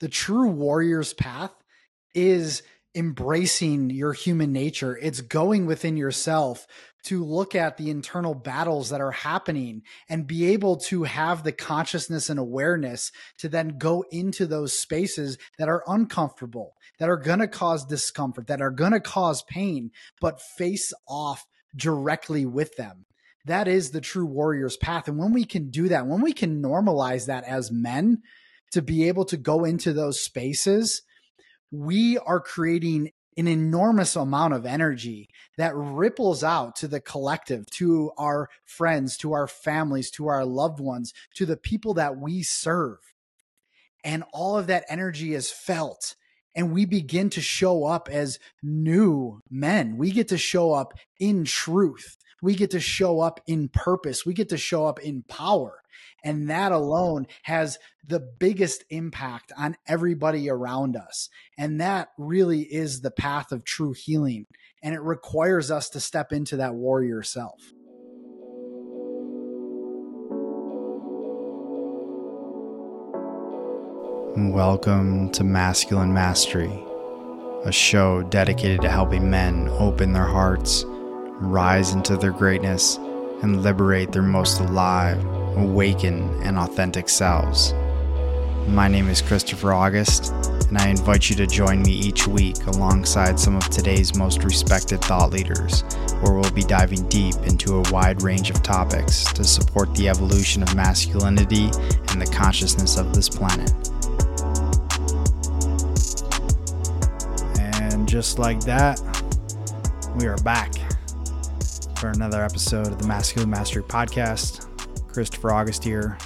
The true warrior's path is embracing your human nature. It's going within yourself to look at the internal battles that are happening and be able to have the consciousness and awareness to then go into those spaces that are uncomfortable, that are going to cause discomfort, that are going to cause pain, but face off directly with them. That is the true warrior's path. And when we can do that, when we can normalize that as men to be able to go into those spaces we are creating an enormous amount of energy that ripples out to the collective, to our friends, to our families, to our loved ones, to the people that we serve. And all of that energy is felt. And we begin to show up as new men. We get to show up in truth. We get to show up in purpose. We get to show up in power. And that alone has the biggest impact on everybody around us. And that really is the path of true healing. And it requires us to step into that warrior self. Welcome to Masculine Mastery, a show dedicated to helping men open their hearts, rise into their greatness, and liberate their most alive awaken, and authentic selves. My name is Christopher August, and I invite you to join me each week alongside some of today's most respected thought leaders, where we'll be diving deep into a wide range of topics to support the evolution of masculinity and the consciousness of this planet. And just like that, we are back for another episode of the Masculine Mastery Podcast. Christopher August here.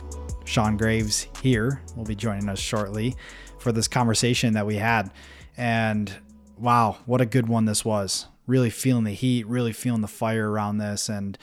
Sean Graves here will be joining us shortly for this conversation that we had. And wow, what a good one this was. Really feeling the heat, really feeling the fire around this. And,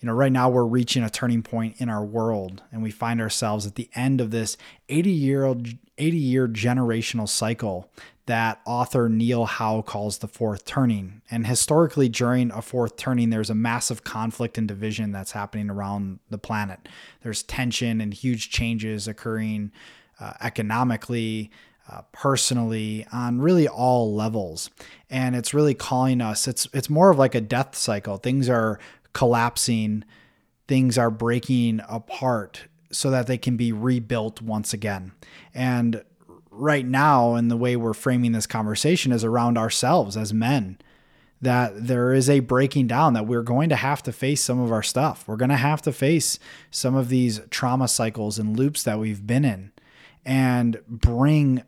you know, right now we're reaching a turning point in our world and we find ourselves at the end of this 80 year old 80 year generational cycle that author Neil Howe calls the fourth turning. And historically, during a fourth turning, there's a massive conflict and division that's happening around the planet. There's tension and huge changes occurring uh, economically, uh, personally, on really all levels. And it's really calling us, it's, it's more of like a death cycle. Things are collapsing, things are breaking apart so that they can be rebuilt once again. And right now and the way we're framing this conversation is around ourselves as men that there is a breaking down that we're going to have to face some of our stuff. We're going to have to face some of these trauma cycles and loops that we've been in and bring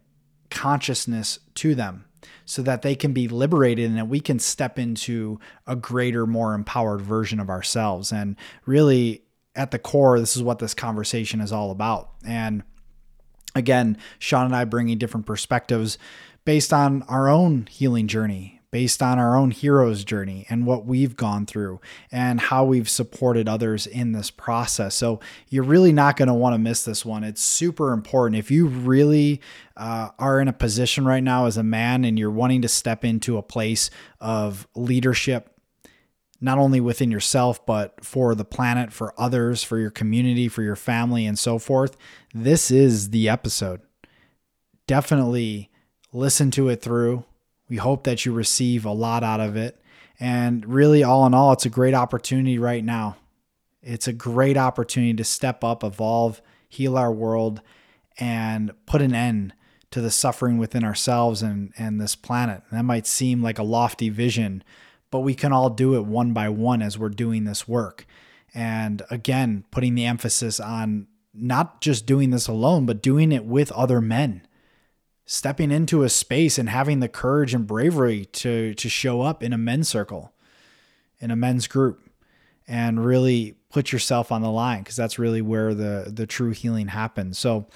consciousness to them so that they can be liberated and that we can step into a greater, more empowered version of ourselves. And really, at the core, this is what this conversation is all about. And again, Sean and I bringing different perspectives based on our own healing journey, based on our own hero's journey and what we've gone through and how we've supported others in this process. So you're really not going to want to miss this one. It's super important. If you really uh, are in a position right now as a man and you're wanting to step into a place of leadership, not only within yourself, but for the planet, for others, for your community, for your family, and so forth, this is the episode. Definitely listen to it through. We hope that you receive a lot out of it. And really, all in all, it's a great opportunity right now. It's a great opportunity to step up, evolve, heal our world, and put an end to the suffering within ourselves and, and this planet. that might seem like a lofty vision, but we can all do it one by one as we're doing this work. And again, putting the emphasis on not just doing this alone, but doing it with other men. Stepping into a space and having the courage and bravery to to show up in a men's circle, in a men's group, and really put yourself on the line because that's really where the the true healing happens. So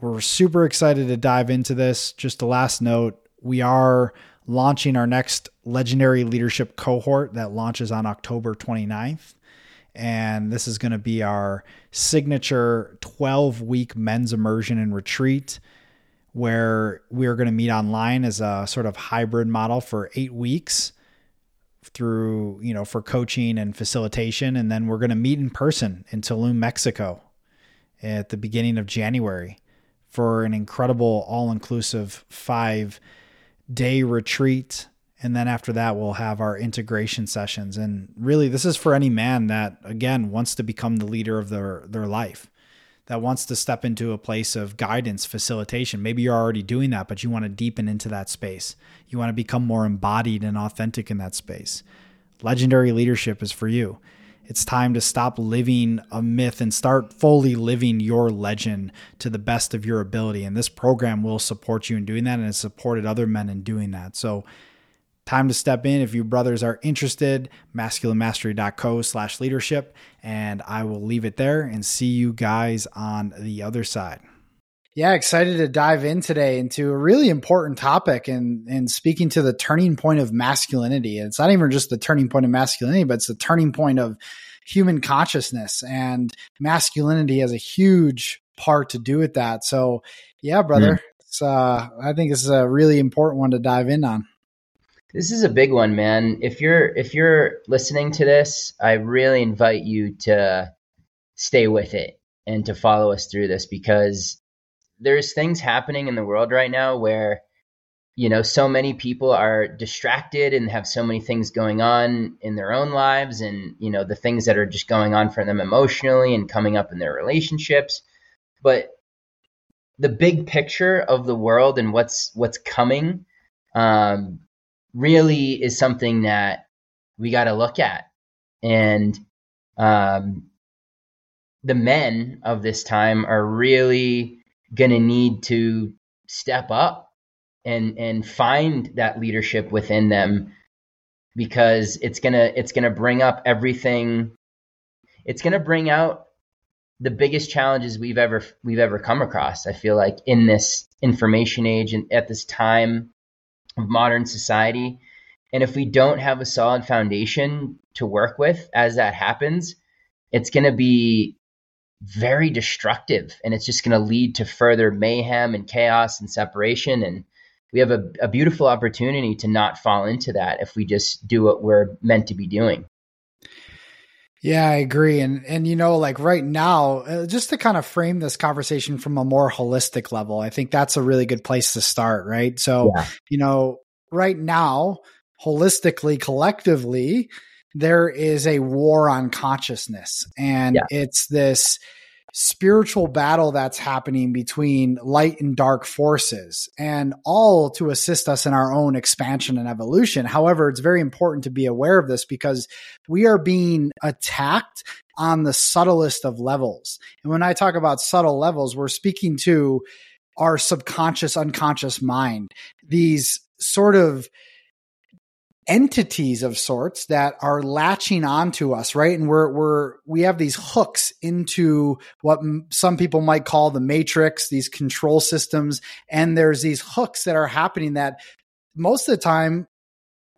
we're super excited to dive into this. Just a last note, we are launching our next legendary leadership cohort that launches on October 29th. And this is going to be our signature 12 week men's immersion and retreat where we're going to meet online as a sort of hybrid model for eight weeks through, you know, for coaching and facilitation. And then we're going to meet in person in Tulum, Mexico at the beginning of January for an incredible all inclusive five day retreat. And then after that, we'll have our integration sessions. And really, this is for any man that, again, wants to become the leader of their, their life, that wants to step into a place of guidance, facilitation. Maybe you're already doing that, but you want to deepen into that space. You want to become more embodied and authentic in that space. Legendary leadership is for you. It's time to stop living a myth and start fully living your legend to the best of your ability. And this program will support you in doing that and has supported other men in doing that. So, time to step in. If you brothers are interested, masculinemastery.co slash leadership. And I will leave it there and see you guys on the other side. Yeah, excited to dive in today into a really important topic and and speaking to the turning point of masculinity. It's not even just the turning point of masculinity, but it's the turning point of human consciousness and masculinity has a huge part to do with that. So, yeah, brother, mm. it's uh I think this is a really important one to dive in on. This is a big one, man. If you're if you're listening to this, I really invite you to stay with it and to follow us through this because there's things happening in the world right now where you know so many people are distracted and have so many things going on in their own lives and you know the things that are just going on for them emotionally and coming up in their relationships. But the big picture of the world and what's what's coming um, really is something that we got to look at. And um, the men of this time are really going to need to step up and and find that leadership within them because it's going to it's going to bring up everything. It's going to bring out the biggest challenges we've ever we've ever come across i feel like in this information age and at this time of modern society. And if we don't have a solid foundation to work with as that happens it's going to be very destructive and it's just going to lead to further mayhem and chaos and separation and we have a, a, beautiful opportunity to not fall into that if we just do what we're meant to be doing yeah i agree and and you know like right now uh, just to kind of frame this conversation from a more holistic level i think that's a really good place to start right so yeah. you know right now holistically collectively there is a war on consciousness and yeah. it's this spiritual battle that's happening between light and dark forces and all to assist us in our own expansion and evolution. However, it's very important to be aware of this because we are being attacked on the subtlest of levels. And when I talk about subtle levels, we're speaking to our subconscious, unconscious mind, these sort of entities of sorts that are latching onto us, right? And we're, we're, we have these hooks into what m- some people might call the matrix, these control systems. And there's these hooks that are happening that most of the time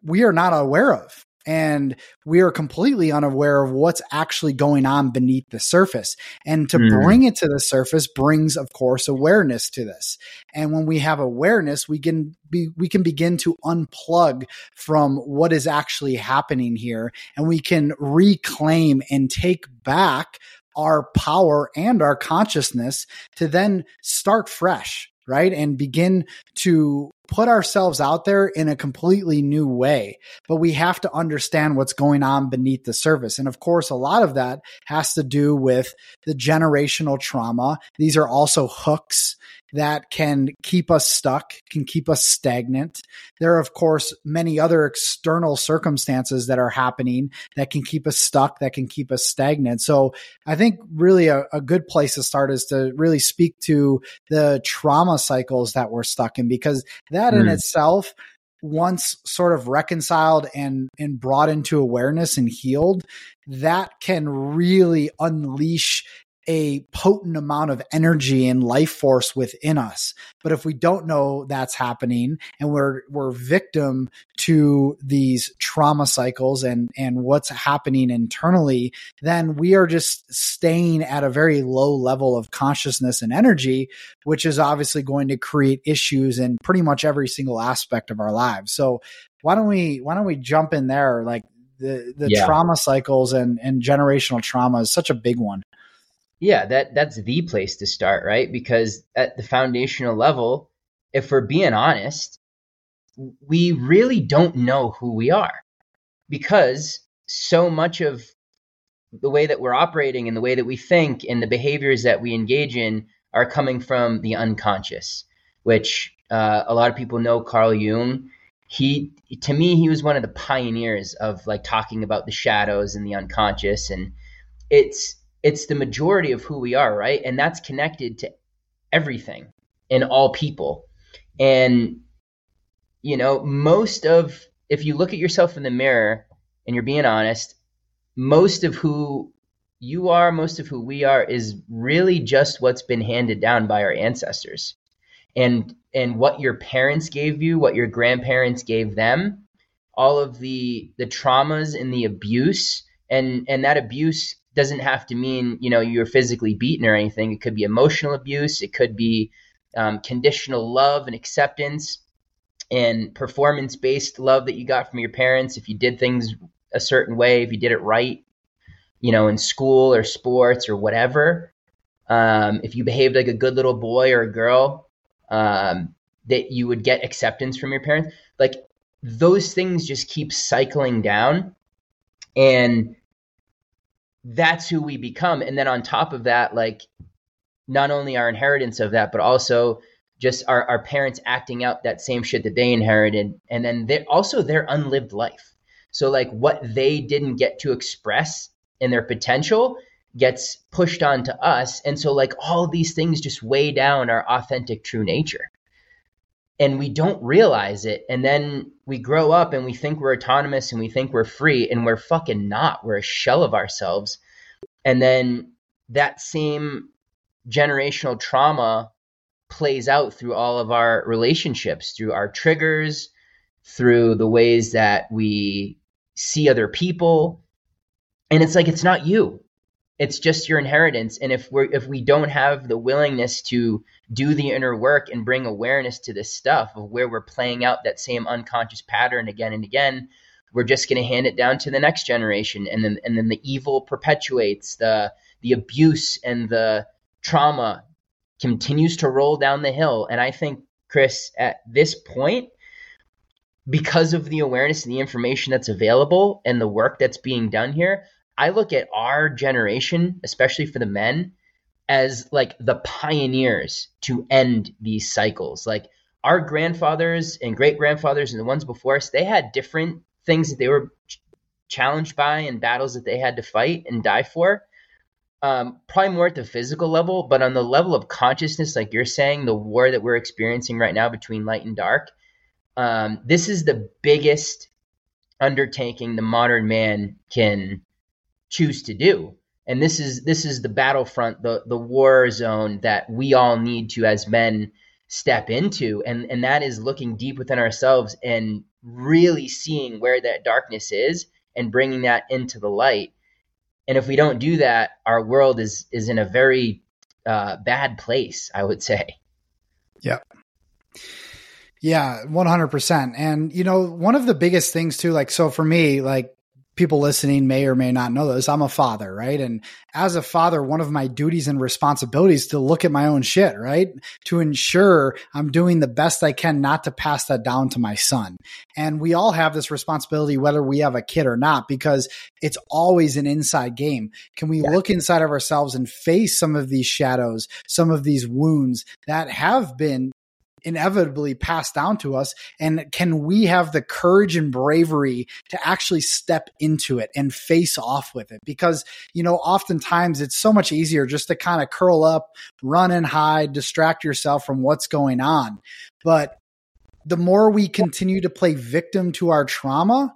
we are not aware of and we are completely unaware of what's actually going on beneath the surface. And to mm. bring it to the surface brings, of course, awareness to this. And when we have awareness, we can be, we can begin to unplug from what is actually happening here and we can reclaim and take back our power and our consciousness to then start fresh right? And begin to put ourselves out there in a completely new way. But we have to understand what's going on beneath the surface. And of course, a lot of that has to do with the generational trauma. These are also hooks that can keep us stuck, can keep us stagnant. There are, of course, many other external circumstances that are happening that can keep us stuck, that can keep us stagnant. So I think really a, a good place to start is to really speak to the trauma cycles that we're stuck in because that mm. in itself once sort of reconciled and and brought into awareness and healed that can really unleash a potent amount of energy and life force within us. But if we don't know that's happening and we're we're victim to these trauma cycles and and what's happening internally, then we are just staying at a very low level of consciousness and energy, which is obviously going to create issues in pretty much every single aspect of our lives. So why don't we why don't we jump in there like the the yeah. trauma cycles and and generational trauma is such a big one. Yeah, that that's the place to start, right? Because at the foundational level, if we're being honest, we really don't know who we are because so much of the way that we're operating and the way that we think and the behaviors that we engage in are coming from the unconscious, which uh, a lot of people know Carl Jung. He, to me, he was one of the pioneers of like talking about the shadows and the unconscious, and it's it's the majority of who we are, right? And that's connected to everything in all people. And you know, most of if you look at yourself in the mirror and you're being honest, most of who you are, most of who we are is really just what's been handed down by our ancestors. And and what your parents gave you, what your grandparents gave them, all of the the traumas and the abuse and and that abuse doesn't have to mean you know you're physically beaten or anything. It could be emotional abuse. It could be um, conditional love and acceptance and performance based love that you got from your parents. If you did things a certain way, if you did it right, you know, in school or sports or whatever, um, if you behaved like a good little boy or a girl, um, that you would get acceptance from your parents. Like those things just keep cycling down. And that's who we become. And then on top of that, like not only our inheritance of that, but also just our, our parents acting out that same shit that they inherited. And then they also their unlived life. So like what they didn't get to express in their potential gets pushed onto us. And so like all these things just weigh down our authentic true nature. And we don't realize it. And then we grow up and we think we're autonomous and we think we're free and we're fucking not. We're a shell of ourselves. And then that same generational trauma plays out through all of our relationships, through our triggers, through the ways that we see other people. And it's like it's not you. It's just your inheritance. And if we're if we don't have the willingness to do the inner work and bring awareness to this stuff of where we're playing out that same unconscious pattern again and again, we're just going to hand it down to the next generation and then and then the evil perpetuates the the abuse and the trauma continues to roll down the hill. And I think, Chris, at this point, because of the awareness and the information that's available and the work that's being done here, I look at our generation, especially for the men, as like the pioneers to end these cycles. Like our grandfathers and great grandfathers and the ones before us, they had different things that they were challenged by and battles that they had to fight and die for um, probably more at the physical level, but on the level of consciousness, like you're saying, the war that we're experiencing right now between light and dark, um, this is the biggest undertaking the modern man can choose to do. And this is this is the battlefront, the the war zone that we all need to, as men, step into, and and that is looking deep within ourselves and really seeing where that darkness is and bringing that into the light and if we don't do that, our world is is in a very uh, bad place. I would say. Yeah. Yeah, 100%. And, you know, one of the biggest things too, like, so for me, like, people listening may or may not know this. I'm a father, right? And as a father, one of my duties and responsibilities to look at my own shit, right? To ensure I'm doing the best I can not to pass that down to my son. And we all have this responsibility, whether we have a kid or not, because it's always an inside game. Can we yeah. look inside of ourselves and face some of these shadows, some of these wounds that have been inevitably passed down to us? And can we have the courage and bravery to actually step into it and face off with it? Because, you know, oftentimes it's so much easier just to kind of curl up, run and hide, distract yourself from what's going on. But the more we continue to play victim to our trauma,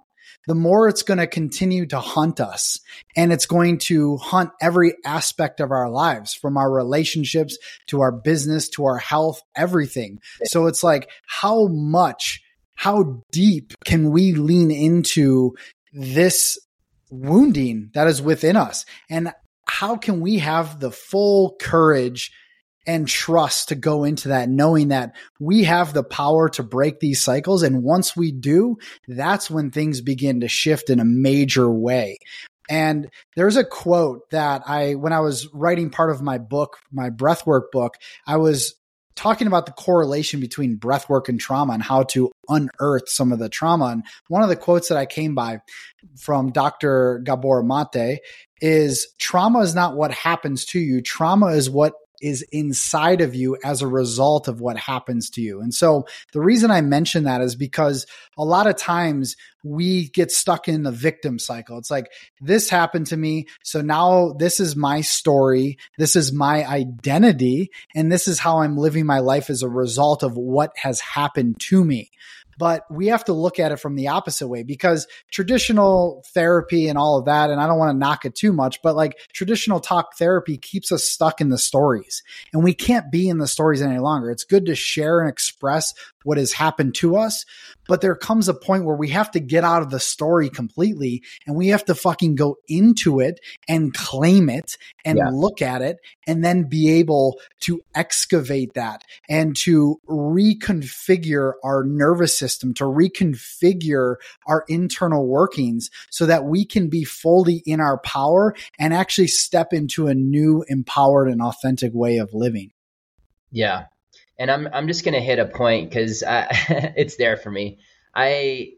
the more it's going to continue to haunt us and it's going to haunt every aspect of our lives from our relationships to our business to our health, everything. So it's like, how much, how deep can we lean into this wounding that is within us? And how can we have the full courage and trust to go into that, knowing that we have the power to break these cycles. And once we do, that's when things begin to shift in a major way. And there's a quote that I, when I was writing part of my book, my breathwork book, I was talking about the correlation between breathwork and trauma and how to unearth some of the trauma. And one of the quotes that I came by from Dr. Gabor Mate is trauma is not what happens to you. Trauma is what is inside of you as a result of what happens to you. And so the reason I mention that is because a lot of times we get stuck in the victim cycle. It's like, this happened to me. So now this is my story. This is my identity. And this is how I'm living my life as a result of what has happened to me but we have to look at it from the opposite way because traditional therapy and all of that, and I don't want to knock it too much, but like traditional talk therapy keeps us stuck in the stories and we can't be in the stories any longer. It's good to share and express what has happened to us. But there comes a point where we have to get out of the story completely and we have to fucking go into it and claim it and yeah. look at it and then be able to excavate that and to reconfigure our nervous system, to reconfigure our internal workings so that we can be fully in our power and actually step into a new, empowered, and authentic way of living. Yeah, and I'm I'm just gonna hit a point because it's there for me. I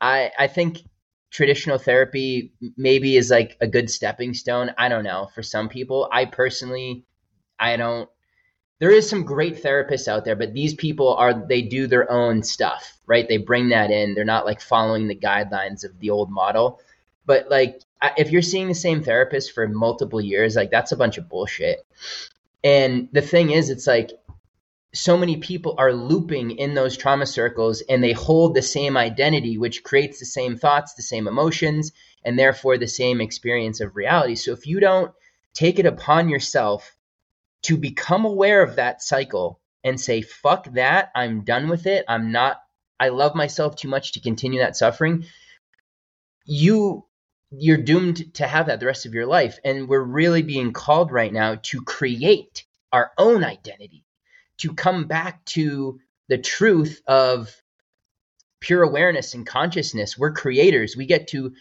I I think traditional therapy maybe is like a good stepping stone. I don't know for some people. I personally I don't. There is some great therapists out there, but these people are they do their own stuff, right? They bring that in. They're not like following the guidelines of the old model. But like if you're seeing the same therapist for multiple years, like that's a bunch of bullshit. And the thing is, it's like so many people are looping in those trauma circles and they hold the same identity, which creates the same thoughts, the same emotions, and therefore the same experience of reality. So if you don't take it upon yourself to become aware of that cycle and say, fuck that, I'm done with it, I'm not, I love myself too much to continue that suffering, you you're doomed to have that the rest of your life. And we're really being called right now to create our own identity to come back to the truth of pure awareness and consciousness. We're creators. We get to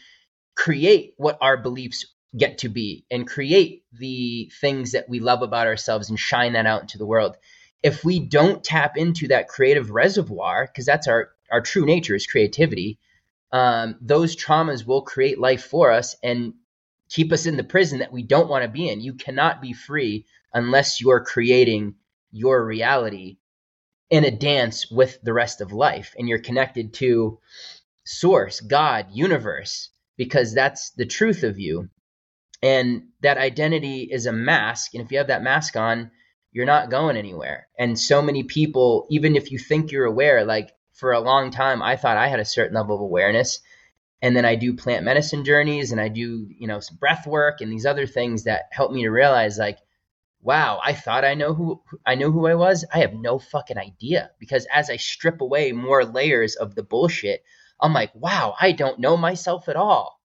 create what our beliefs get to be and create the things that we love about ourselves and shine that out into the world. If we don't tap into that creative reservoir, because that's our, our true nature is creativity, um, those traumas will create life for us and keep us in the prison that we don't want to be in. You cannot be free unless you're creating your reality in a dance with the rest of life and you're connected to source god universe because that's the truth of you. And that identity is a mask and if you have that mask on you're not going anywhere. And so many people even if you think you're aware like for a long time i thought i had a certain level of awareness and then i do plant medicine journeys and i do you know some breath work and these other things that help me to realize like wow, I thought I know who I knew who I was. I have no fucking idea because as I strip away more layers of the bullshit, I'm like, wow, I don't know myself at all.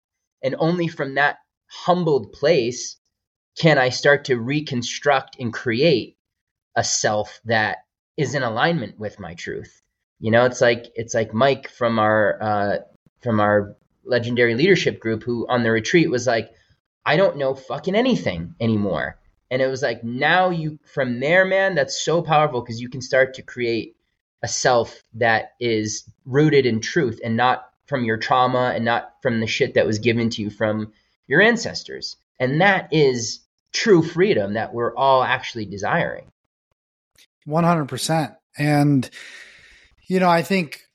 And only from that humbled place can I start to reconstruct and create a self that is in alignment with my truth. You know, it's like it's like Mike from our uh, from our legendary leadership group who on the retreat was like, I don't know fucking anything anymore and it was like now you from there man that's so powerful because you can start to create a self that is rooted in truth and not from your trauma and not from the shit that was given to you from your ancestors. And that is true freedom that we're all actually desiring. 100% and you know i think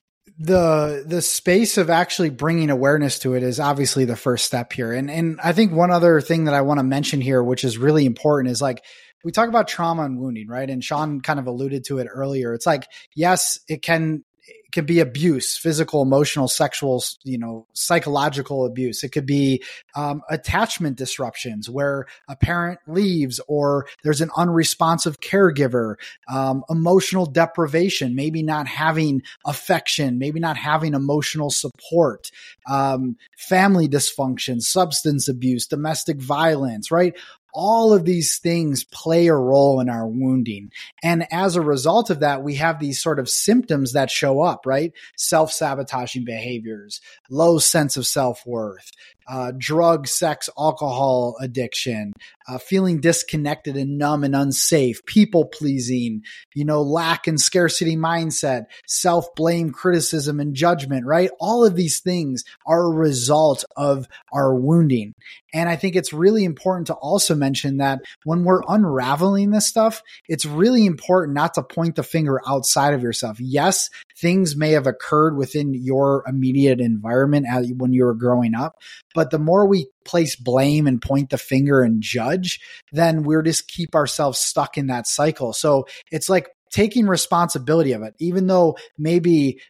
the the space of actually bringing awareness to it is obviously the first step here. And and i think one other thing that i want to mention here which is really important is like we talk about trauma and wounding right? And sean kind of alluded to it earlier. It's like yes it can could be abuse, physical, emotional, sexual, you know, psychological abuse. It could be um, attachment disruptions where a parent leaves or there's an unresponsive caregiver, um, emotional deprivation, maybe not having affection, maybe not having emotional support, um, family dysfunction, substance abuse, domestic violence, right? All of these things play a role in our wounding. And as a result of that, we have these sort of symptoms that show up, right? Self sabotaging behaviors, low sense of self worth, uh, drug, sex, alcohol addiction, uh, feeling disconnected and numb and unsafe, people pleasing, you know, lack and scarcity mindset, self blame, criticism, and judgment, right? All of these things are a result of our wounding. And I think it's really important to also mention that when we're unraveling this stuff, it's really important not to point the finger outside of yourself. Yes, things may have occurred within your immediate environment as, when you were growing up, but the more we place blame and point the finger and judge, then we're just keep ourselves stuck in that cycle. So it's like taking responsibility of it, even though maybe,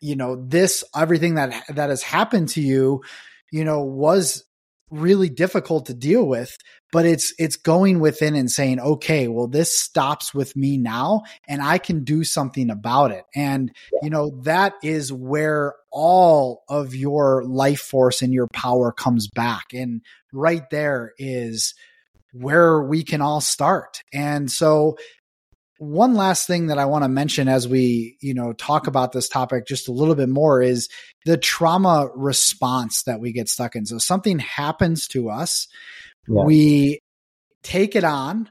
you know, this, everything that, that has happened to you, you know, was really difficult to deal with but it's it's going within and saying okay well this stops with me now and i can do something about it. And you know that is where all of your life force and your power comes back. And right there is where we can all start. And so one last thing that I want to mention as we, you know, talk about this topic just a little bit more is the trauma response that we get stuck in. So something happens to us, yeah. we take it on,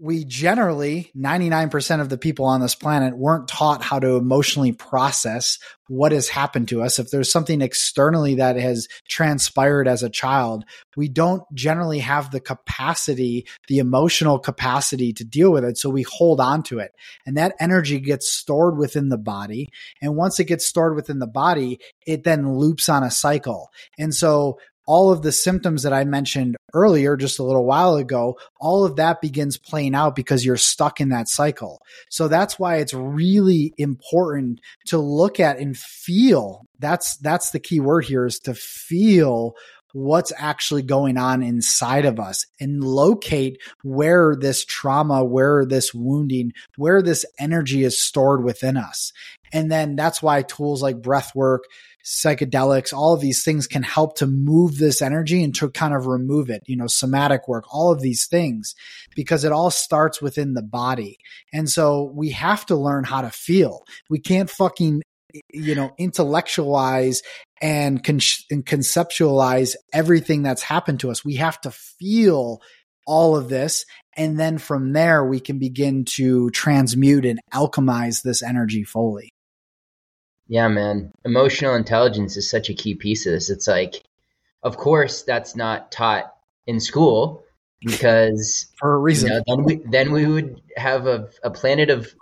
we generally 99% of the people on this planet weren't taught how to emotionally process what has happened to us. If there's something externally that has transpired as a child we don't generally have the capacity the emotional capacity to deal with it. So we hold on to it. And that energy gets stored within the body. And once it gets stored within the body it then loops on a cycle. And so all of the symptoms that I mentioned earlier, just a little while ago, all of that begins playing out because you're stuck in that cycle. So that's why it's really important to look at and feel. That's, that's the key word here is to feel what's actually going on inside of us and locate where this trauma, where this wounding, where this energy is stored within us. And then that's why tools like breath work, psychedelics, all of these things can help to move this energy and to kind of remove it, you know, somatic work, all of these things, because it all starts within the body. And so we have to learn how to feel. We can't fucking, you know, intellectualize and, con- and conceptualize everything that's happened to us. We have to feel all of this. And then from there, we can begin to transmute and alchemize this energy fully. Yeah, man. Emotional intelligence is such a key piece of this. It's like, of course, that's not taught in school because for a reason. You know, then we then we would have a, a planet of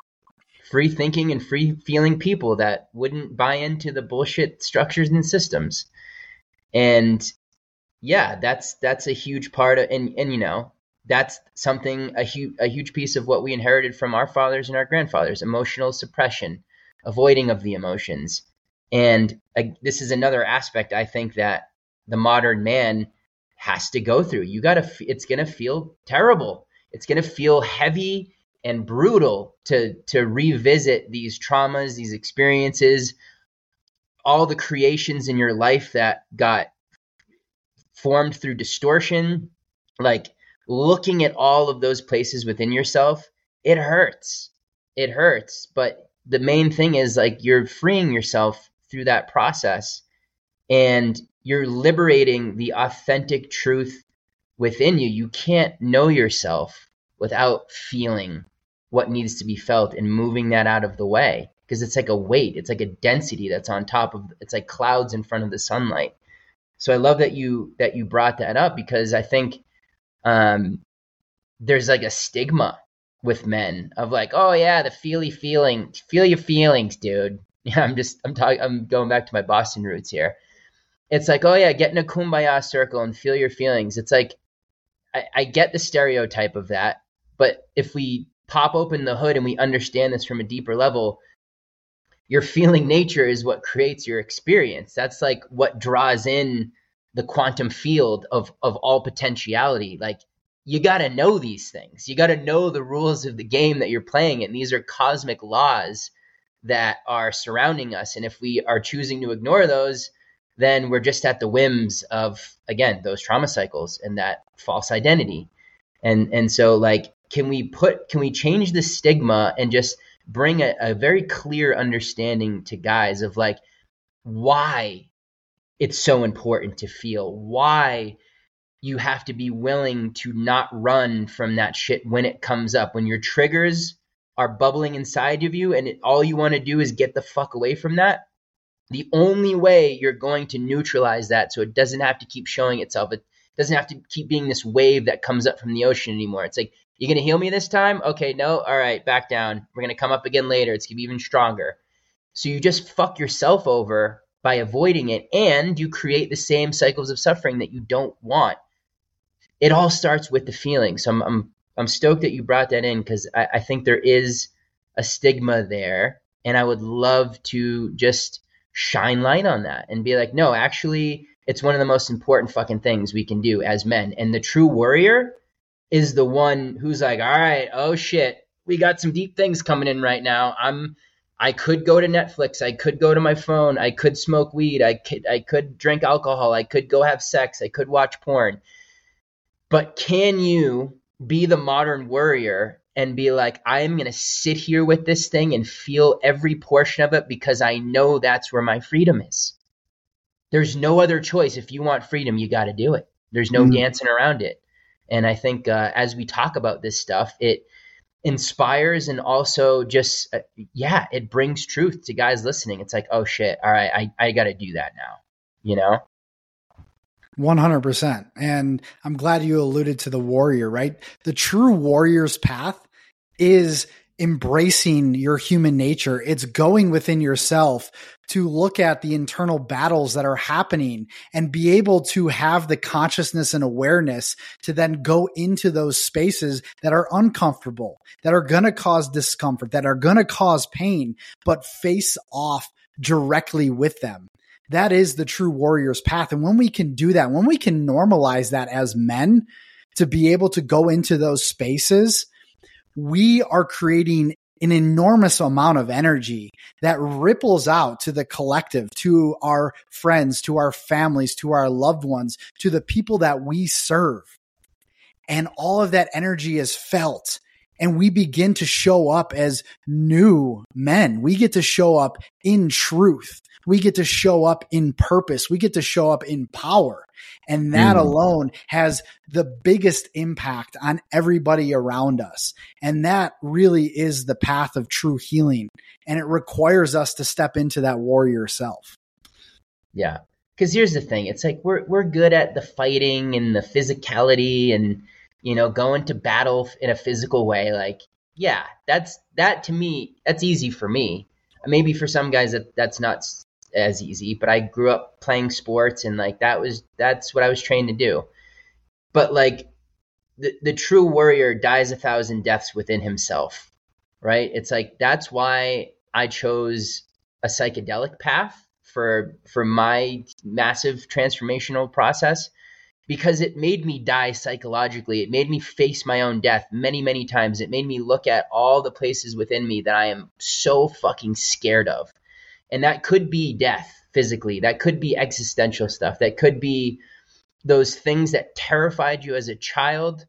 free thinking and free feeling people that wouldn't buy into the bullshit structures and systems. And yeah, that's that's a huge part of and and you know, that's something a huge a huge piece of what we inherited from our fathers and our grandfathers, emotional suppression avoiding of the emotions. And uh, this is another aspect I think that the modern man has to go through. You got to, it's going to feel terrible. It's going to feel heavy and brutal to, to revisit these traumas, these experiences, all the creations in your life that got formed through distortion. Like looking at all of those places within yourself, it hurts. It hurts, but the main thing is like you're freeing yourself through that process and you're liberating the authentic truth within you. You can't know yourself without feeling what needs to be felt and moving that out of the way because it's like a weight, it's like a density that's on top of it's like clouds in front of the sunlight. So I love that you that you brought that up because I think um, there's like a stigma with men of like, oh yeah, the feely feeling, feel your feelings, dude. Yeah, I'm just I'm talking I'm going back to my Boston roots here. It's like, oh yeah, get in a kumbaya circle and feel your feelings. It's like I, I get the stereotype of that, but if we pop open the hood and we understand this from a deeper level, your feeling nature is what creates your experience. That's like what draws in the quantum field of of all potentiality. Like you got to know these things. You got to know the rules of the game that you're playing and these are cosmic laws that are surrounding us and if we are choosing to ignore those, then we're just at the whims of again, those trauma cycles and that false identity. And and so like can we put can we change the stigma and just bring a, a very clear understanding to guys of like why it's so important to feel, why you have to be willing to not run from that shit when it comes up. When your triggers are bubbling inside of you and it, all you want to do is get the fuck away from that, the only way you're going to neutralize that so it doesn't have to keep showing itself, it doesn't have to keep being this wave that comes up from the ocean anymore. It's like, you're going to heal me this time? Okay, no. All right, back down. We're to come up again later. It's to be even stronger. So you just fuck yourself over by avoiding it and you create the same cycles of suffering that you don't want. It all starts with the feeling. So I'm, I'm, I'm stoked that you brought that in because I, I think there is a stigma there. And I would love to just shine light on that and be like, no, actually, it's one of the most important fucking things we can do as men. And the true warrior is the one who's like, all right, oh shit, we got some deep things coming in right now. I'm I could go to Netflix, I could go to my phone, I could smoke weed, I could I could drink alcohol, I could go have sex, I could watch porn. But can you be the modern warrior and be like, I'm going to sit here with this thing and feel every portion of it because I know that's where my freedom is. There's no other choice. If you want freedom, you got to do it. There's no mm-hmm. dancing around it. And I think uh, as we talk about this stuff, it inspires and also just, uh, yeah, it brings truth to guys listening. It's like, oh shit, all right, I, I got to do that now, you know? 100%. And I'm glad you alluded to the warrior, right? The true warrior's path is embracing your human nature. It's going within yourself to look at the internal battles that are happening and be able to have the consciousness and awareness to then go into those spaces that are uncomfortable, that are going to cause discomfort, that are going to cause pain, but face off directly with them. That is the true warrior's path. And when we can do that, when we can normalize that as men to be able to go into those spaces, we are creating an enormous amount of energy that ripples out to the collective, to our friends, to our families, to our loved ones, to the people that we serve. And all of that energy is felt. And we begin to show up as new men. We get to show up in truth we get to show up in purpose. We get to show up in power. And that mm. alone has the biggest impact on everybody around us. And that really is the path of true healing. And it requires us to step into that warrior self. Yeah. Cause here's the thing. It's like we're, we're good at the fighting and the physicality and, you know, going to battle in a physical way. Like, yeah, that's, that to me, that's easy for me maybe for some guys that that's not as easy, but I grew up playing sports and like that was that's what I was trained to do. But like the the true warrior dies a thousand deaths within himself, right? It's like that's why I chose a psychedelic path for for my massive transformational process because it made me die psychologically. It made me face my own death many, many times. It made me look at all the places within me that I am so fucking scared of. And that could be death physically. That could be existential stuff. That could be those things that terrified you as a child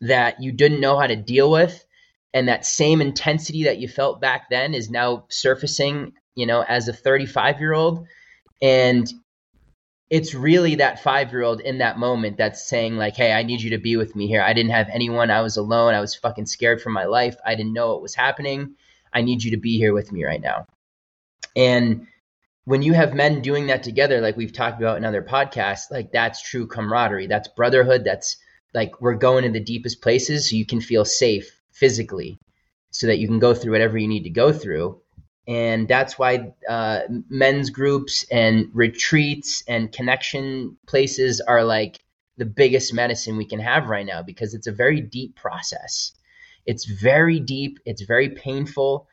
that you didn't know how to deal with. And that same intensity that you felt back then is now surfacing, you know, as a 35 year old. And it's really that five year old in that moment that's saying, like, hey, I need you to be with me here. I didn't have anyone. I was alone. I was fucking scared for my life. I didn't know what was happening. I need you to be here with me right now. And when you have men doing that together, like we've talked about in other podcasts, like that's true camaraderie. That's brotherhood. That's like we're going in the deepest places so you can feel safe physically so that you can go through whatever you need to go through. And that's why uh, men's groups and retreats and connection places are like the biggest medicine we can have right now because it's a very deep process. It's very deep, it's very painful,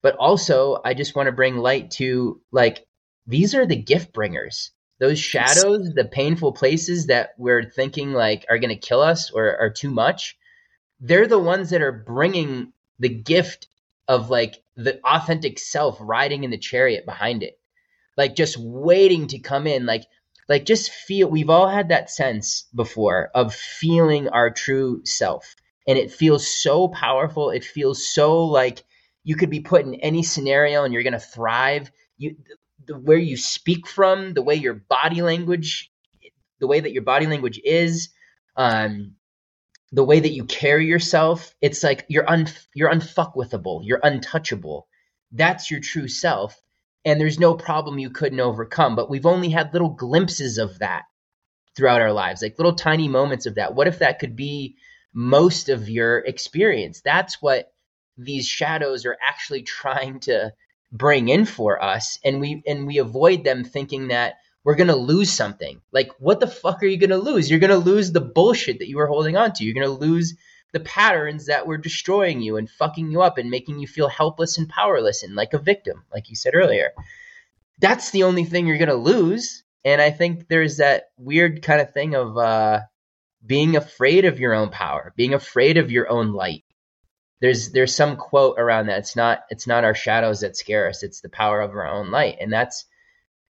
but also, I just want to bring light to like these are the gift bringers. Those shadows, the painful places that we're thinking like are going to kill us or are too much, they're the ones that are bringing the gift of like the authentic self riding in the chariot behind it. Like just waiting to come in like like just feel we've all had that sense before of feeling our true self and it feels so powerful it feels so like you could be put in any scenario and you're going to thrive. You, the where you speak from, the way your body language, the way that your body language is, um, the way that you carry yourself. It's like you're un you're unfuckwithable, you're untouchable. That's your true self, and there's no problem you couldn't overcome. But we've only had little glimpses of that throughout our lives, like little tiny moments of that. What if that could be most of your experience? That's what these shadows are actually trying to bring in for us and we and we avoid them thinking that we're going to lose something. Like what the fuck are you going to lose? You're going to lose the bullshit that you were holding on to. You're going to lose the patterns that were destroying you and fucking you up and making you feel helpless and powerless and like a victim, like you said earlier. That's the only thing you're going to lose. And I think there's that weird kind of thing of uh, being afraid of your own power, being afraid of your own light there's there's some quote around that. It's not it's not our shadows that scare us. It's the power of our own light, and that's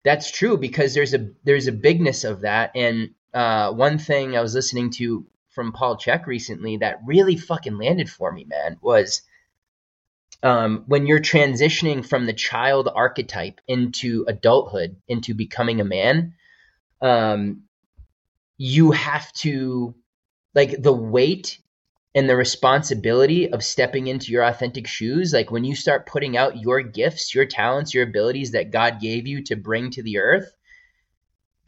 that's true because there's a there's a bigness of that. And uh, one thing I was listening to from Paul Chek recently that really fucking landed for me, man, was um, when you're transitioning from the child archetype into adulthood, into becoming a man, um, you have to like the weight and the responsibility of stepping into your authentic shoes like when you start putting out your gifts your talents your abilities that god gave you to bring to the earth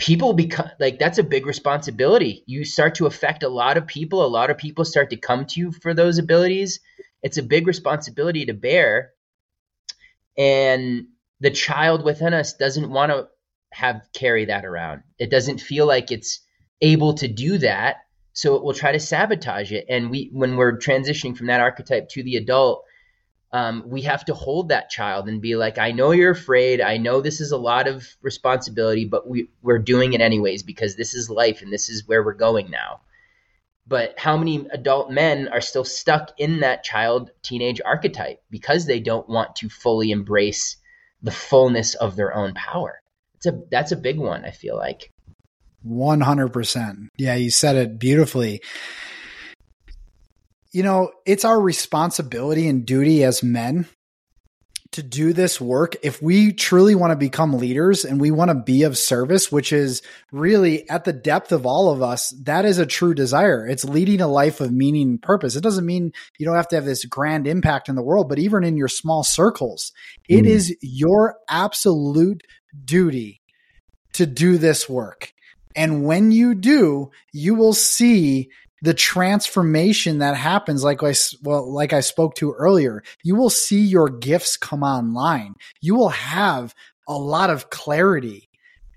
people become like that's a big responsibility. You start to affect a lot of people. A lot of people start to come to you for those abilities. It's a big responsibility to bear. And the child within us doesn't want to have carry that around. It doesn't feel like it's able to do that so it will try to sabotage it. And we when we're transitioning from that archetype to the adult um, we have to hold that child and be like i know you're afraid. I know this is a lot of responsibility but we, we're doing it anyways because this is life and this is where we're going now. But how many adult men are still stuck in that child teenage archetype because they don't want to fully embrace the fullness of their own power? It's a that's a big one i feel like 100%. Yeah, you said it beautifully. You know, it's our responsibility and duty as men to do this work if we truly want to become leaders and we want to be of service which is really at the depth of all of us that is a true desire it's leading a life of meaning and purpose it doesn't mean you don't have to have this grand impact in the world but even in your small circles it mm. is your absolute duty to do this work and when you do, you will see the transformation that happens like I well like I spoke to earlier. You will see your gifts come online. You will have a lot of clarity.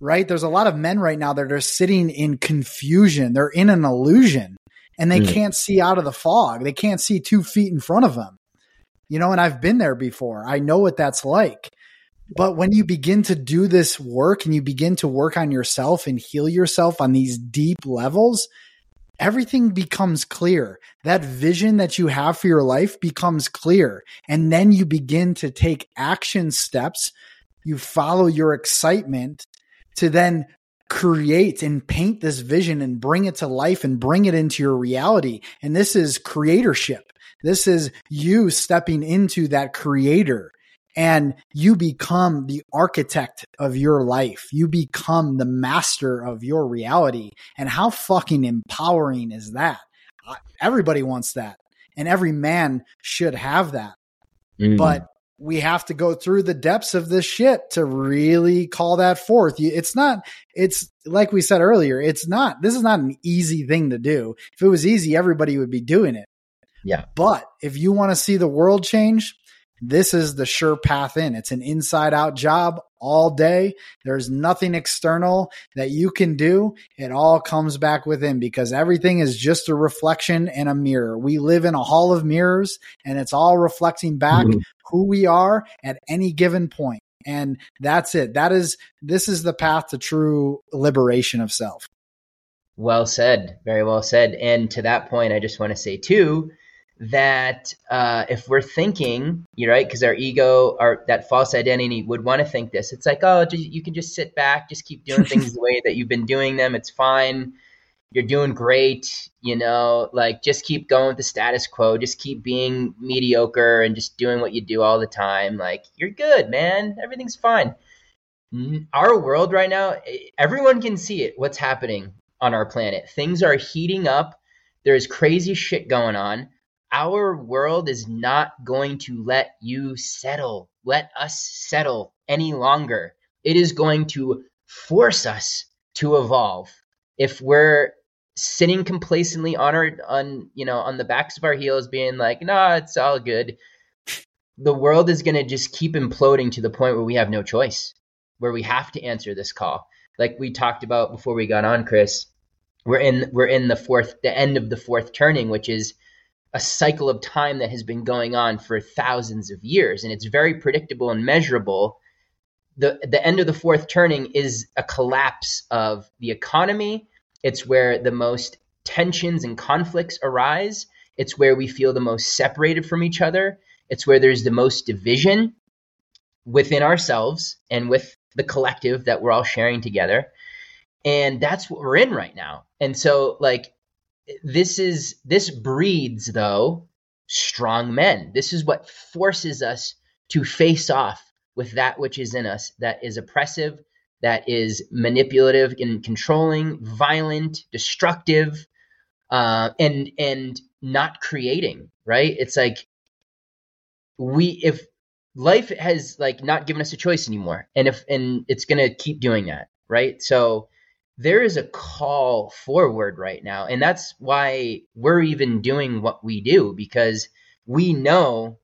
Right? There's a lot of men right now that are sitting in confusion. They're in an illusion and they mm. can't see out of the fog. They can't see 2 feet in front of them. You know, and I've been there before. I know what that's like. But when you begin to do this work and you begin to work on yourself and heal yourself on these deep levels, everything becomes clear. That vision that you have for your life becomes clear. And then you begin to take action steps. You follow your excitement to then create and paint this vision and bring it to life and bring it into your reality. And this is creatorship. This is you stepping into that creator and you become the architect of your life. You become the master of your reality. And how fucking empowering is that? Everybody wants that. And every man should have that. Mm. But we have to go through the depths of this shit to really call that forth. It's not, it's like we said earlier, it's not, this is not an easy thing to do. If it was easy, everybody would be doing it. Yeah. But if you want to see the world change, this is the sure path in. It's an inside out job all day. There's nothing external that you can do. It all comes back within because everything is just a reflection and a mirror. We live in a hall of mirrors and it's all reflecting back mm-hmm. who we are at any given point. And that's it. That is, this is the path to true liberation of self. Well said. Very well said. And to that point, I just want to say too, that uh, if we're thinking, you're right, because our ego, our that false identity would want to think this. It's like, oh, you can just sit back, just keep doing things the way that you've been doing them. It's fine. You're doing great. You know, like just keep going with the status quo. Just keep being mediocre and just doing what you do all the time. Like you're good, man. Everything's fine. our world right now, everyone can see it, what's happening on our planet. Things are heating up. There's crazy shit going on. Our world is not going to let you settle, let us settle any longer. It is going to force us to evolve. If we're sitting complacently on our on you know on the backs of our heels being like nah it's all good the world is going to just keep imploding to the point where we have no choice where we have to answer this call. Like we talked about before we got on, Chris, we're in we're in the fourth the end of the fourth turning, which is a cycle of time that has been going on for thousands of years and it's very predictable and measurable. The the end of the fourth turning is a collapse of the economy. It's where the most tensions and conflicts arise. It's where we feel the most separated from each other. It's where there's the most division within ourselves and with the collective that we're all sharing together. And that's what we're in right now. And so like this is this breeds though strong men. This is what forces us to face off with that which is in us that is oppressive, that is manipulative and controlling, violent, destructive, uh, and and not creating. Right? It's like we if life has like not given us a choice anymore and if and it's to keep doing that right so there is a call forward right now and that's why we're even doing what we do because we know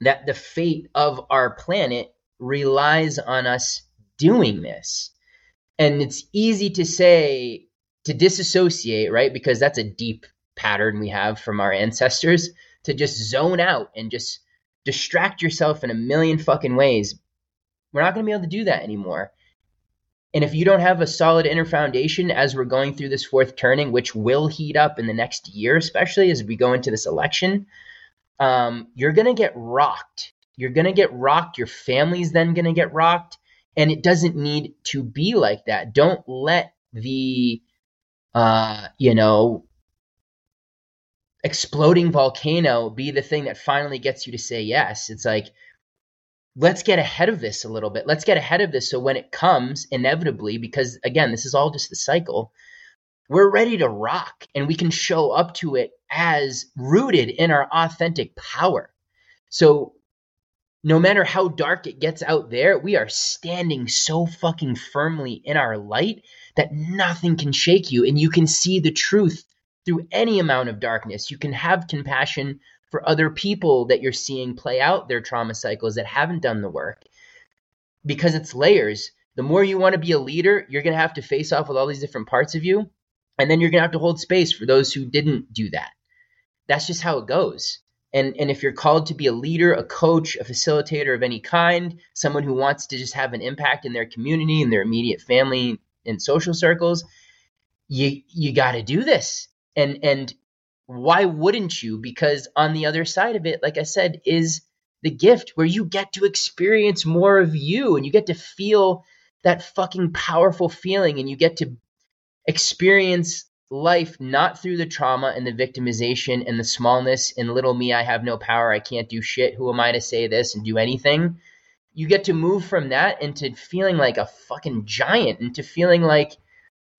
that the fate of our planet relies on us doing this and it's easy to say to disassociate right because that's a deep pattern we have from our ancestors to just zone out and just distract yourself in a million fucking ways. We're not going to be able to do that anymore. And if you don't have a solid inner foundation as we're going through this fourth turning, which will heat up in the next year, especially as we go into this election, um, you're going to get rocked. You're going to get rocked. Your family's then going to get rocked. And it doesn't need to be like that. Don't let the, uh, you know, exploding volcano be the thing that finally gets you to say yes. It's like, let's get ahead of this a little bit. Let's get ahead of this so when it comes, inevitably, because again, this is all just the cycle, we're ready to rock and we can show up to it as rooted in our authentic power. So no matter how dark it gets out there, we are standing so fucking firmly in our light that nothing can shake you and you can see the truth through any amount of darkness. You can have compassion for other people that you're seeing play out their trauma cycles that haven't done the work because it's layers. The more you want to be a leader, you're going to have to face off with all these different parts of you. And then you're going to have to hold space for those who didn't do that. That's just how it goes. And, and if you're called to be a leader, a coach, a facilitator of any kind, someone who wants to just have an impact in their community and their immediate family and social circles, you you got to do this and and why wouldn't you? Because on the other side of it like i said is the gift where you get to experience more of you and you get to feel that fucking powerful feeling and you get to experience life not through the trauma and the victimization and the smallness and little me i have no power i can't do shit who am i to say this and do anything? You get to move from that into feeling like a fucking giant into feeling like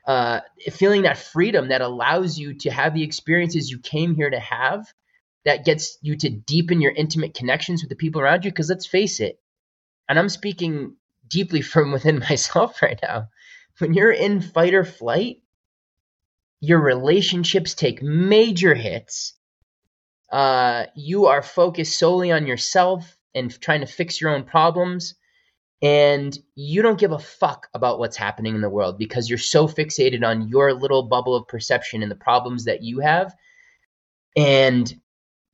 uh, feeling that freedom that allows you to have the experiences you came here to have that gets you to deepen your intimate connections with the people around you because let's face it and i'm speaking deeply from within myself right now when you're in fight or flight your relationships take major hits. Uh, you are focused solely on yourself and trying to fix your own problems and you don't give a fuck about what's happening in the world because you're so fixated on your little bubble of perception and the problems that you have. And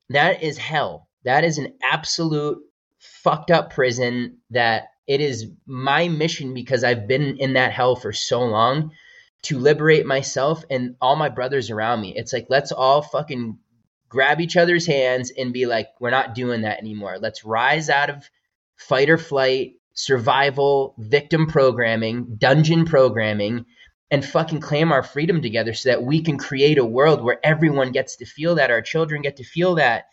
that is hell. That is an absolute fucked up prison that it is my mission because I've been in that hell for so long to liberate myself and all my brothers around me. It's like, let's all fucking grab each other's hands and be like, we're not doing that anymore. Let's rise out of fight or flight survival, victim programming, dungeon programming, and fucking claim our freedom together so that we can create a world where everyone gets to feel that, our children get to feel that,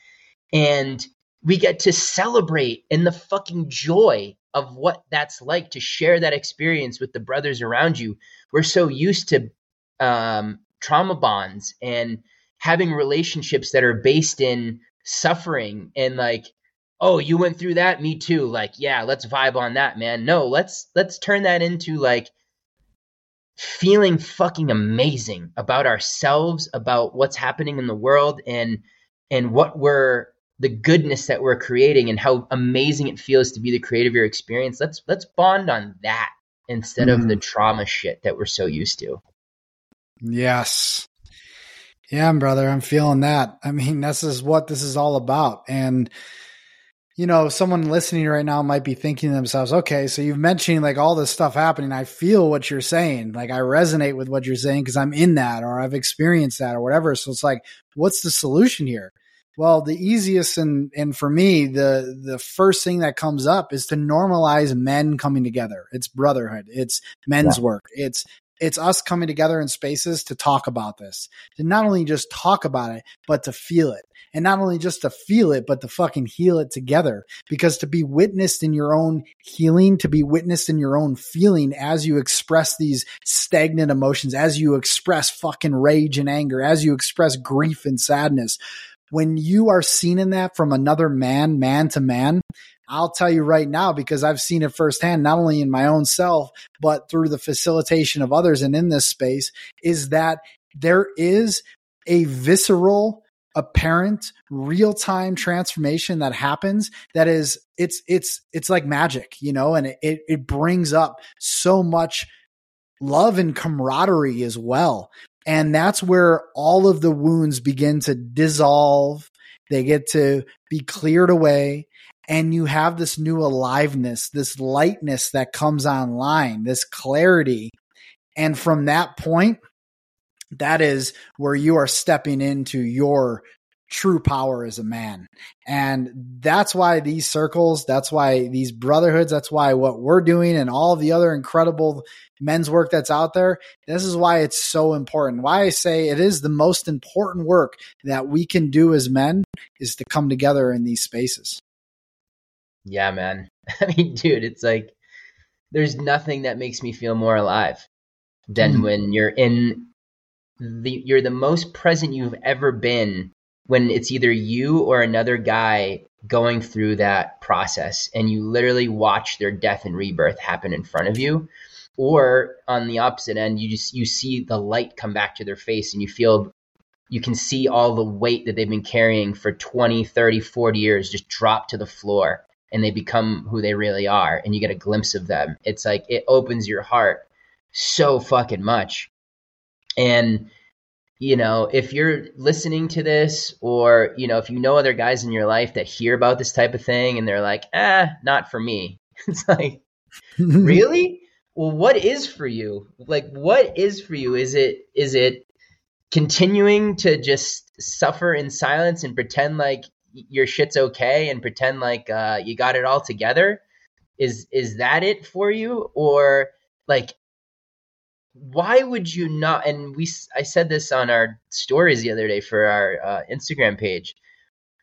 and we get to celebrate in the fucking joy of what that's like to share that experience with the brothers around you. We're so used to um, trauma bonds and having relationships that are based in suffering and like oh you went through that me too like yeah let's vibe on that man no let's let's turn that into like feeling fucking amazing about ourselves about what's happening in the world and and what we're the goodness that we're creating and how amazing it feels to be the creator of your experience let's let's bond on that instead mm. of the mm-hmm. trauma shit that we're so used to yes yeah, brother, I'm feeling that. I mean, this is what this is all about. And, you know, someone listening right now might be thinking to themselves, okay, so you've mentioned like all this stuff happening. I feel what you're saying. Like I resonate with what you're saying because I'm in that or I've experienced that or whatever. So it's like, what's the solution here? Well, the easiest and and for me, the the first thing that comes up is to normalize men coming together. It's brotherhood. It's men's yeah. work. It's it's us coming together in spaces to talk about this, to not only just talk about it, but to feel it. And not only just to feel it, but to fucking heal it together. Because to be witnessed in your own healing, to be witnessed in your own feeling as you express these stagnant emotions, as you express fucking rage and anger, as you express grief and sadness, when you are seen in that from another man, man to man, I'll tell you right now because I've seen it firsthand, not only in my own self, but through the facilitation of others and in this space, is that there is a visceral, apparent, real time transformation that happens that is, it's, it's, it's like magic, you know, and it, it brings up so much love and camaraderie as well. And that's where all of the wounds begin to dissolve. They get to be cleared away and you have this new aliveness, this lightness that comes online, this clarity. And from that point, that is where you are stepping into your true power as a man. And that's why these circles, that's why these brotherhoods, that's why what we're doing and all the other incredible men's work that's out there, this is why it's so important. Why I say it is the most important work that we can do as men is to come together in these spaces. Yeah, man. I mean, dude, it's like there's nothing that makes me feel more alive than mm when you're in the you're the most present you've ever been when it's either you or another guy going through that process and you literally watch their death and rebirth happen in front of you. Or on the opposite end you just you see the light come back to their face and you feel you can see all the weight that they've been carrying for 20 30 40 years just drop to the floor and they become who they really are and you get a glimpse of them it's like it opens your heart so fucking much. And you know if you're listening to this or you know if you know other guys in your life that hear about this type of thing and they're like ah eh, not for me. It's like really? Well what is for you? Like what is for you? Is it is it continuing to just suffer in silence and pretend like your shit's okay and pretend like uh, you got it all together is is that it for you? Or like why would you not and we i said this on our stories the other day for our uh, instagram page.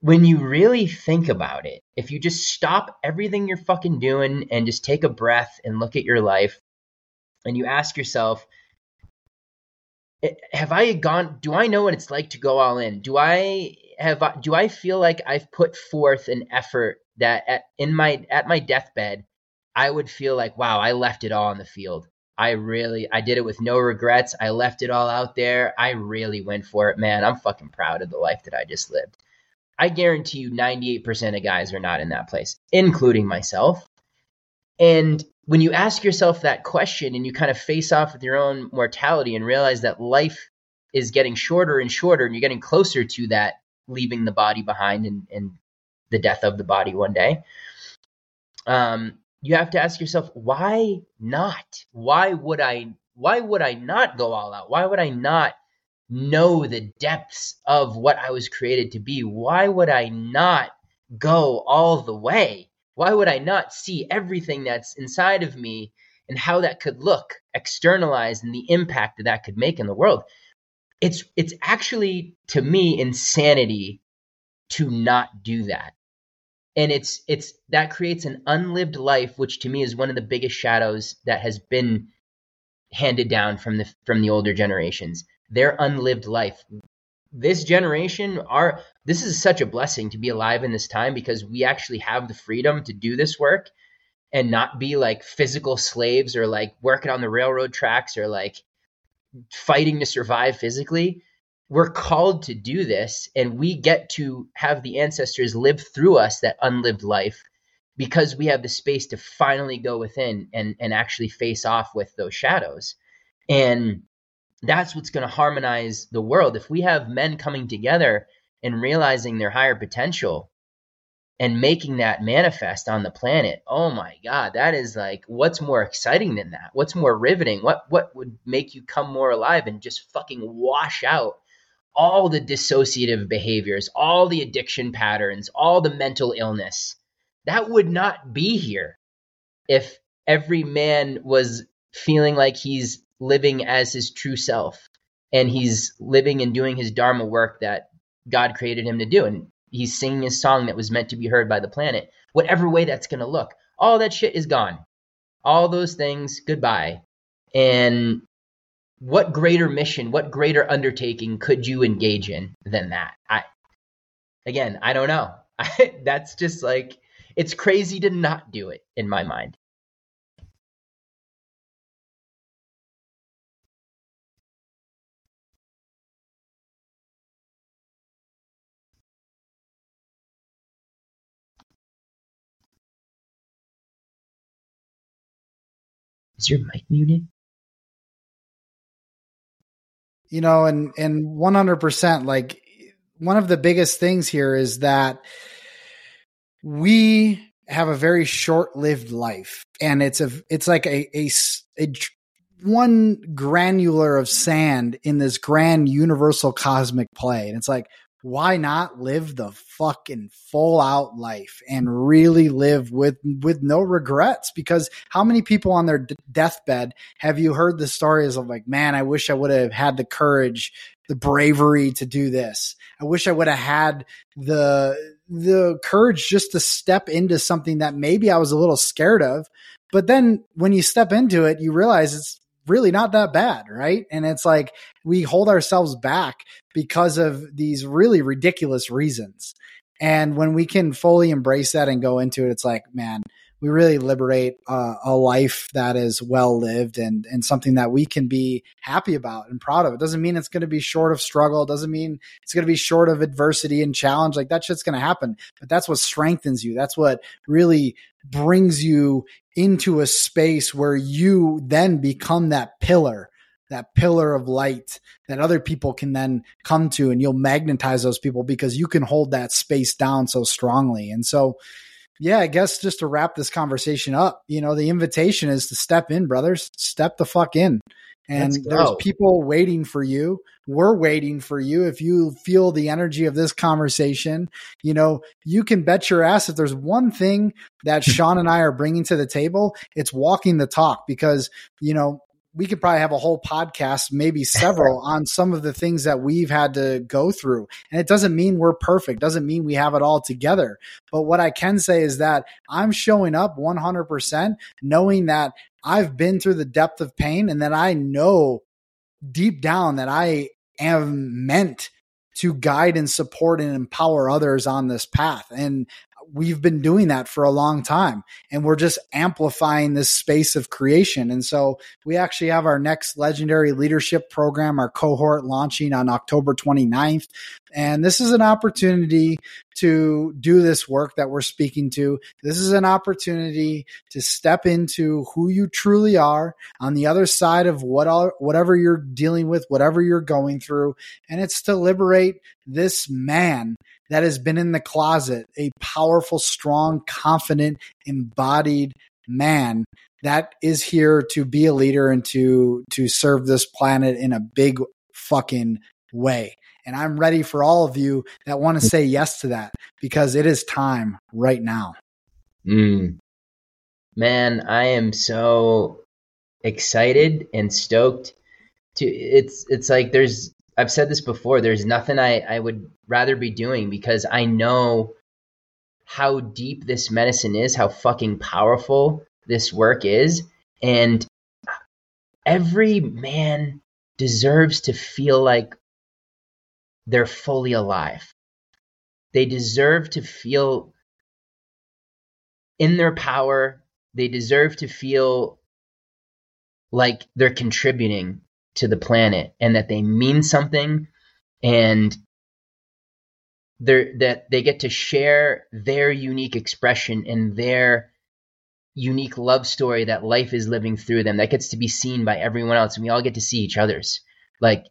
When you really think about it if you just stop everything you're fucking doing and just take a breath and look at your life and you ask yourself eh, have i gone do i know what it's like to go all in? Do i have I, do I feel like I've put forth an effort that at, in my at my deathbed I would feel like wow I left it all on the field. I really I did it with no regrets. I left it all out there. I really went for it, man. I'm fucking proud of the life that I just lived. I guarantee you 98% of guys are not in that place, including myself. And when you ask yourself that question and you kind of face off with your own mortality and realize that life is getting shorter and shorter and you're getting closer to that leaving the body behind and, and the death of the body one day. Um, you have to ask yourself, why not? Why would I? Why would I not go all out? Why would I not know the depths of what I was created to be? Why would I not go all the way? Why would I not see everything that's inside of me and how that could look externalized and the impact that that could make in the world? It's it's actually to me insanity to not do that. And it's it's that creates an unlived life which to me is one of the biggest shadows that has been handed down from the from the older generations their unlived life. This generation are this is such a blessing to be alive in this time because we actually have the freedom to do this work and not be like physical slaves or like working on the railroad tracks or like fighting to survive physically we're called to do this and we get to have the ancestors live through us that unlived life because we have the space to finally go within and, and actually face off with those shadows. And that's what's going to harmonize the world. If we have men coming together and realizing their higher potential and making that manifest on the planet oh my god that is like what's more exciting than that what's more riveting what what would make you come more alive and just fucking wash out all the dissociative behaviors, all the addiction patterns, all the mental illness. That would not be here if every man was feeling like he's living as his true self and he's living and doing his Dharma work that God created him to do. And he's singing a song that was meant to be heard by the planet, whatever way that's going to look. All that shit is gone. All those things, goodbye. And what greater mission, what greater undertaking could you engage in than that? I again, I don't know. I, that's just like it's crazy to not do it in my mind. Is your mic muted? you know, and and one hundred percent, like one of the biggest things here is that we have a very short-lived life, and it's a it's like a a, a one granular of sand in this grand universal cosmic play, and it's like why not live the fucking full out life and really live with with no regrets? Because how many people on their d- deathbed have you heard the stories of like man i wish i would have had the courage the bravery to do this. I wish i would have had the the courage just to step into something that maybe i was a little scared of. But then when you step into it you realize it's really not that bad, right? And it's like we hold ourselves back because of these really ridiculous reasons. And when we can fully embrace that and go into it, it's like, man, we really liberate uh, a life that is well lived and and something that we can be happy about and proud of. It doesn't mean it's going to be short of struggle. It doesn't mean it's going to be short of adversity and challenge. Like that shit's going to happen. But that's what strengthens you. That's what really brings you into a space where you then become that pillar that pillar of light that other people can then come to and you'll magnetize those people because you can hold that space down so strongly and so yeah, I guess just to wrap this conversation up, you know, the invitation is to step in, brothers. Step the fuck in. And there's people waiting for you. We're waiting for you. If you feel the energy of this conversation, you know, you can bet your ass if there's one thing that Sean and I are bringing to the table, it's walking the talk because, you know, we could probably have a whole podcast, maybe several, on some of the things that we've had to go through. And it doesn't mean we're perfect, doesn't mean we have it all together. But what I can say is that I'm showing up 100%, knowing that I've been through the depth of pain and that I know deep down that I am meant to guide and support and empower others on this path. And we've been doing that for a long time and we're just amplifying this space of creation. And so we actually have our next legendary leadership program, our cohort launching on October 29th. And this is an opportunity to do this work that we're speaking to. This is an opportunity to step into who you truly are on the other side of what all, whatever you're dealing with, whatever you're going through. And it's to liberate this man that has been in the closet, a powerful, strong, confident, embodied man that is here to be a leader and to to serve this planet in a big fucking way. And I'm ready for all of you that want to say yes to that because it is time right now. Mm. Man, I am so excited and stoked to it's it's like there's I've said this before. There's nothing I, I would rather be doing because I know how deep this medicine is, how fucking powerful this work is. And every man deserves to feel like they're fully alive. They deserve to feel in their power. They deserve to feel like they're contributing to the planet and that they mean something and they're, that they get to share their unique expression and their unique love story that life is living through them that gets to be seen by everyone else and we all get to see each other's like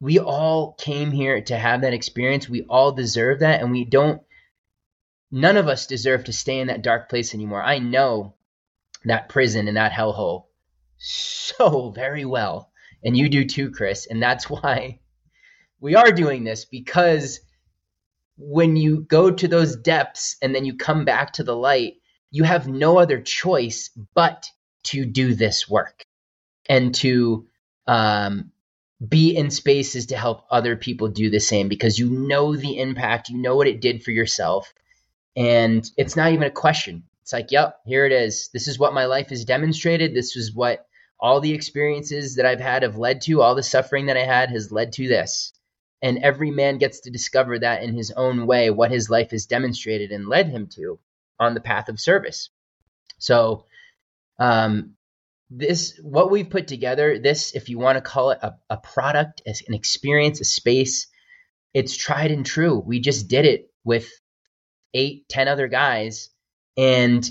we all came here to have that experience. We all deserve that and we don't none of us deserve to stay in that dark place anymore. I know that prison and that hellhole so very well and you do too chris and that's why we are doing this because when you go to those depths and then you come back to the light you have no other choice but to do this work and to um, be in spaces to help other people do the same because you know the impact, you know what it did for yourself. And it's not even a question. It's like, yep, here it is. This is what my life has demonstrated. This is what all the experiences that I've had have led to, all the suffering that I had has led to this. And every man gets to discover that in his own way, what his life has demonstrated and led him to on the path of service. So, um, this what we've put together. This, if you want to call it a, a product, an experience, a space, it's tried and true. We just did it with eight, ten other guys, and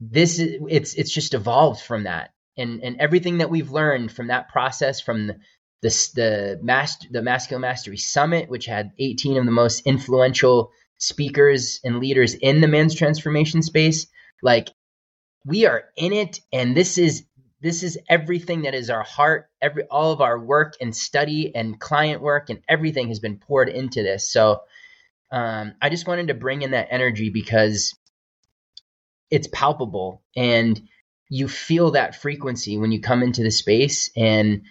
this is it's it's just evolved from that, and and everything that we've learned from that process, from the the the, master, the masculine mastery summit, which had 18 of the most influential speakers and leaders in the men's transformation space like we are in it and this is this is everything that is our heart every all of our work and study and client work and everything has been poured into this so um, i just wanted to bring in that energy because it's palpable and you feel that frequency when you come into the space and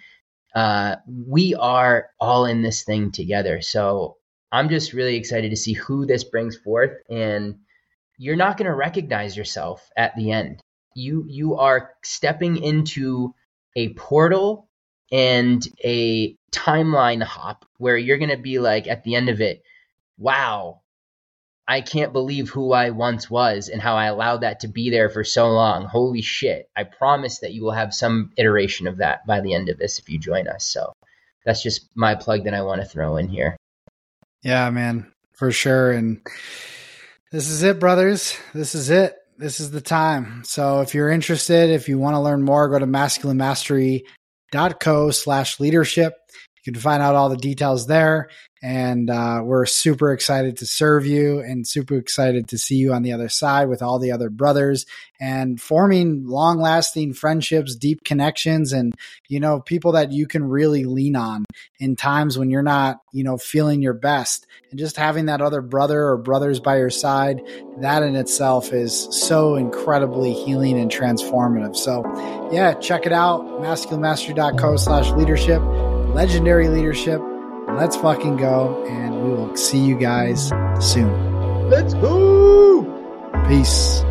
uh, we are all in this thing together so I'm just really excited to see who this brings forth and you're not going to recognize yourself at the end. You you are stepping into a portal and a timeline hop where you're going to be like at the end of it, wow, I can't believe who I once was and how I allowed that to be there for so long. Holy shit. I promise that you will have some iteration of that by the end of this if you join us. So that's just my plug that I want to throw in here. Yeah, man, for sure. And this is it, brothers. This is it. This is the time. So if you're interested, if you want to learn more, go to masculinemastery.co slash leadership. You can find out all the details there. And uh, we're super excited to serve you and super excited to see you on the other side with all the other brothers and forming long lasting friendships, deep connections, and, you know, people that you can really lean on in times when you're not, you know, feeling your best. And just having that other brother or brothers by your side, that in itself is so incredibly healing and transformative. So, yeah, check it out masculinemastery.co slash leadership, legendary leadership let's fucking go, and we will see you guys soon. Let's go. Peace.